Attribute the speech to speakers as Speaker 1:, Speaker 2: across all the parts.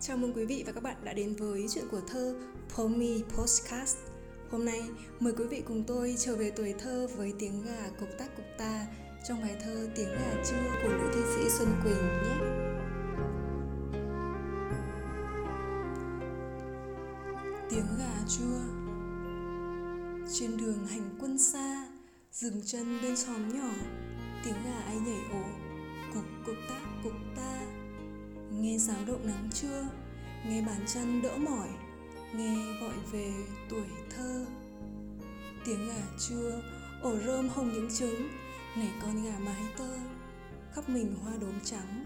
Speaker 1: Chào mừng quý vị và các bạn đã đến với chuyện của thơ Pomi Postcast. Hôm nay, mời quý vị cùng tôi trở về tuổi thơ với tiếng gà cục tác cục ta trong bài thơ Tiếng gà trưa của nữ thi sĩ Xuân Quỳnh nhé. Tiếng gà trưa Trên đường hành quân xa Dừng chân bên xóm nhỏ Tiếng gà ai nhảy ổ Cục cục tác cục ta Nghe giáo động nắng trưa, Nghe bàn chân đỡ mỏi, Nghe gọi về tuổi thơ. Tiếng gà trưa Ổ rơm hồng những trứng, Này con gà mái tơ. Khắp mình hoa đốm trắng,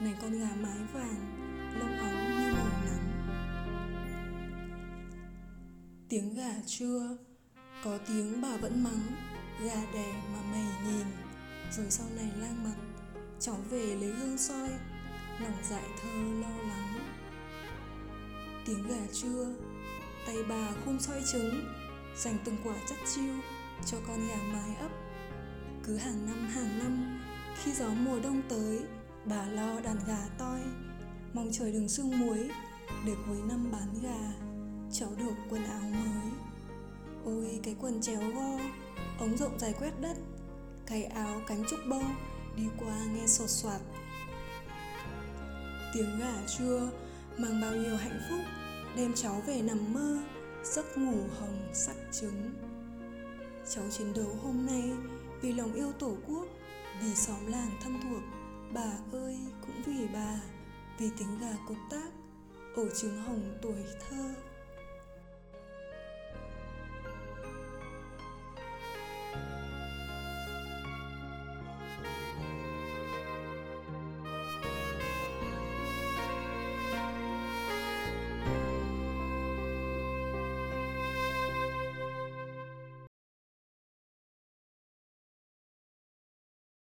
Speaker 1: Này con gà mái vàng, Lông óng như màu nắng. Tiếng gà trưa Có tiếng bà vẫn mắng, Gà đẻ mà mày nhìn, Rồi sau này lang mặt Cháu về lấy hương soi. Lòng dại thơ lo lắng. Tiếng gà trưa Tay bà khum soi trứng, Dành từng quả chắc chiêu Cho con gà mái ấp. Cứ hàng năm hàng năm, Khi gió mùa đông tới, Bà lo đàn gà toi, Mong trời đừng sương muối Để cuối năm bán gà, Cháu được quần áo mới. Ôi, cái quần chéo go, Ống rộng dài quét đất, Cái áo cánh trúc bông Đi qua nghe sột soạt. Tiếng gà trưa Mang bao nhiêu hạnh phúc, Đem cháu về nằm mơ, Giấc ngủ hồng sắc trứng. Cháu chiến đấu hôm nay Vì lòng yêu tổ quốc, Vì xóm làng thân thuộc. Bà ơi, cũng vì bà, Vì tiếng gà cục tác Ổ trứng hồng tuổi thơ.